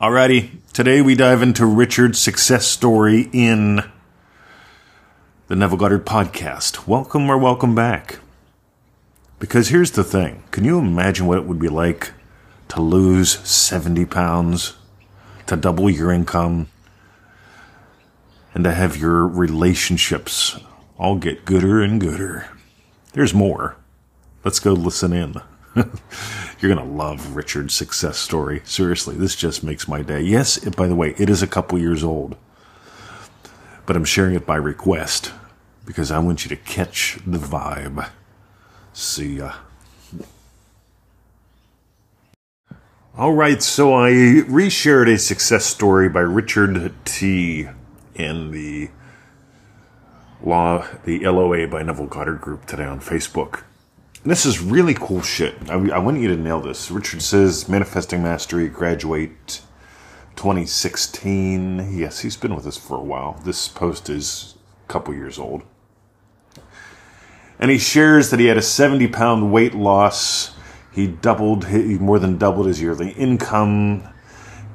Alrighty, today we dive into Richard's success story in the Neville Goddard podcast. Welcome or welcome back. Because here's the thing can you imagine what it would be like to lose 70 pounds, to double your income, and to have your relationships all get gooder and gooder? There's more. Let's go listen in. You're going to love Richard's success story. Seriously, this just makes my day. Yes, it, by the way, it is a couple years old, but I'm sharing it by request because I want you to catch the vibe. See ya. All right, so I reshared a success story by Richard T. in the law, the LOA by Neville Goddard group today on Facebook. This is really cool shit. I, I want you to nail this. Richard says Manifesting Mastery, graduate 2016. Yes, he's been with us for a while. This post is a couple years old. And he shares that he had a 70 pound weight loss. He doubled, he more than doubled his yearly income.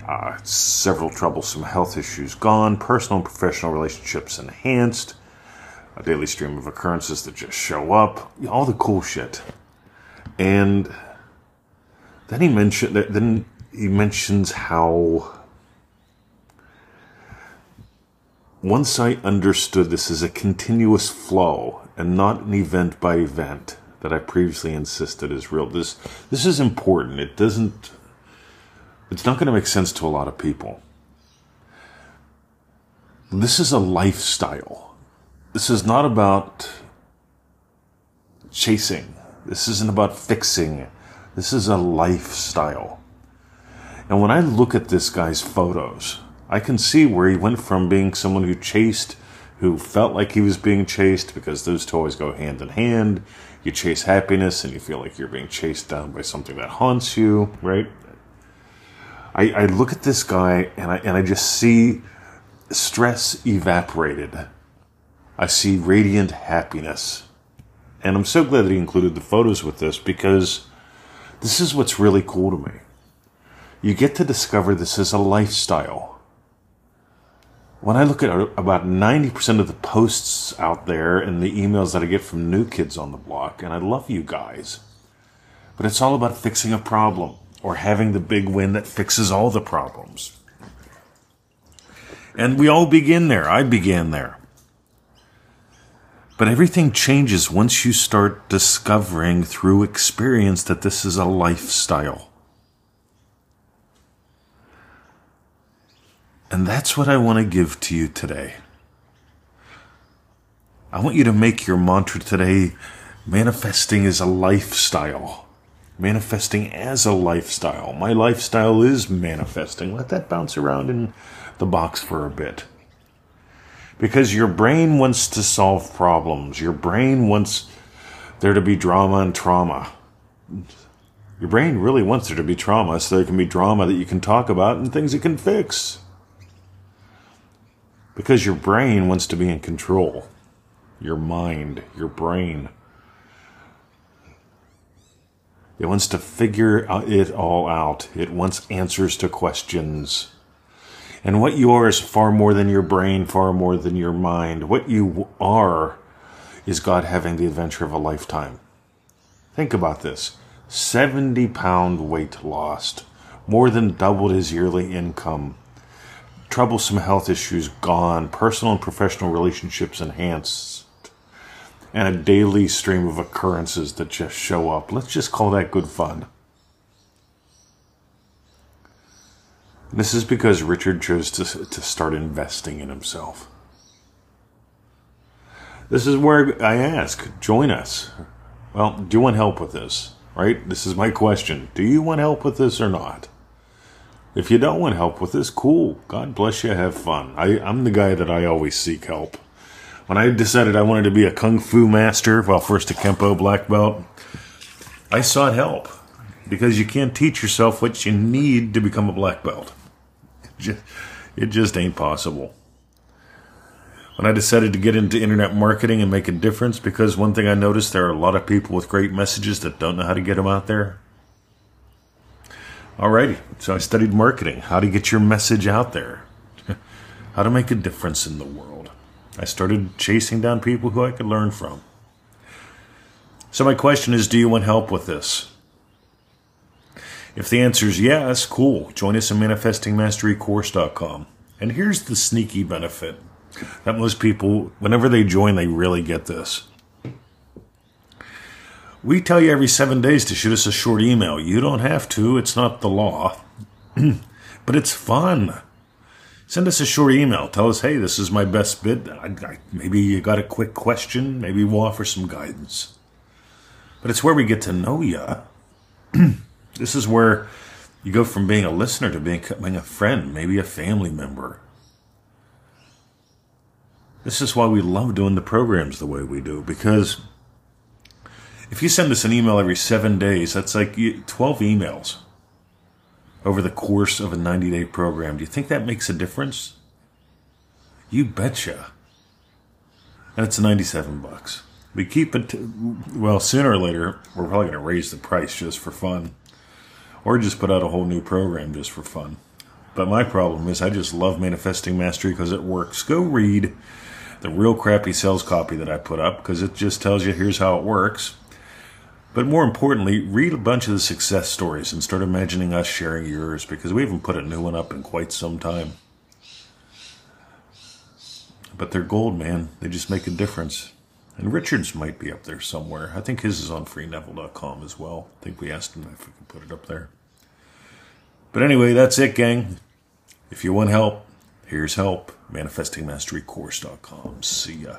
Uh, several troublesome health issues gone. Personal and professional relationships enhanced a daily stream of occurrences that just show up, all the cool shit. And then he mentioned then he mentions how once I understood this as a continuous flow and not an event by event that I previously insisted is real. This this is important. It doesn't it's not going to make sense to a lot of people. This is a lifestyle this is not about chasing. This isn't about fixing. This is a lifestyle. And when I look at this guy's photos, I can see where he went from being someone who chased, who felt like he was being chased, because those two always go hand in hand. You chase happiness and you feel like you're being chased down by something that haunts you, right? I, I look at this guy and I, and I just see stress evaporated I see radiant happiness. And I'm so glad that he included the photos with this because this is what's really cool to me. You get to discover this as a lifestyle. When I look at about 90% of the posts out there and the emails that I get from new kids on the block, and I love you guys, but it's all about fixing a problem or having the big win that fixes all the problems. And we all begin there. I began there. But everything changes once you start discovering through experience that this is a lifestyle. And that's what I want to give to you today. I want you to make your mantra today manifesting is a lifestyle. Manifesting as a lifestyle. My lifestyle is manifesting. Let that bounce around in the box for a bit because your brain wants to solve problems. Your brain wants there to be drama and trauma. Your brain really wants there to be trauma so there can be drama that you can talk about and things it can fix. Because your brain wants to be in control. Your mind, your brain. It wants to figure it all out. It wants answers to questions. And what you are is far more than your brain, far more than your mind. What you are is God having the adventure of a lifetime. Think about this 70 pound weight lost, more than doubled his yearly income, troublesome health issues gone, personal and professional relationships enhanced, and a daily stream of occurrences that just show up. Let's just call that good fun. This is because Richard chose to, to start investing in himself. This is where I ask, join us. Well, do you want help with this? Right? This is my question. Do you want help with this or not? If you don't want help with this, cool. God bless you. Have fun. I, I'm the guy that I always seek help. When I decided I wanted to be a kung fu master, well, first a Kempo black belt, I sought help because you can't teach yourself what you need to become a black belt. It just ain't possible. When I decided to get into internet marketing and make a difference, because one thing I noticed there are a lot of people with great messages that don't know how to get them out there. Alrighty, so I studied marketing, how to get your message out there, how to make a difference in the world. I started chasing down people who I could learn from. So, my question is do you want help with this? If the answer is yes, cool. Join us at manifestingmasterycourse.com. And here's the sneaky benefit that most people, whenever they join, they really get this. We tell you every seven days to shoot us a short email. You don't have to, it's not the law. but it's fun. Send us a short email. Tell us, hey, this is my best bid. I, I, maybe you got a quick question. Maybe we'll offer some guidance. But it's where we get to know you. this is where you go from being a listener to being a friend, maybe a family member. This is why we love doing the programs the way we do, because if you send us an email every seven days, that's like 12 emails over the course of a 90 day program. Do you think that makes a difference? You betcha. And it's 97 bucks. We keep it, well, sooner or later, we're probably going to raise the price just for fun. Or just put out a whole new program just for fun. But my problem is I just love Manifesting Mastery because it works. Go read the real crappy sales copy that I put up because it just tells you here's how it works. But more importantly, read a bunch of the success stories and start imagining us sharing yours because we haven't put a new one up in quite some time. But they're gold, man. They just make a difference. And Richard's might be up there somewhere. I think his is on freeneville.com as well. I think we asked him if we could put it up there. But anyway, that's it, gang. If you want help, here's help. ManifestingMasteryCourse.com. See ya.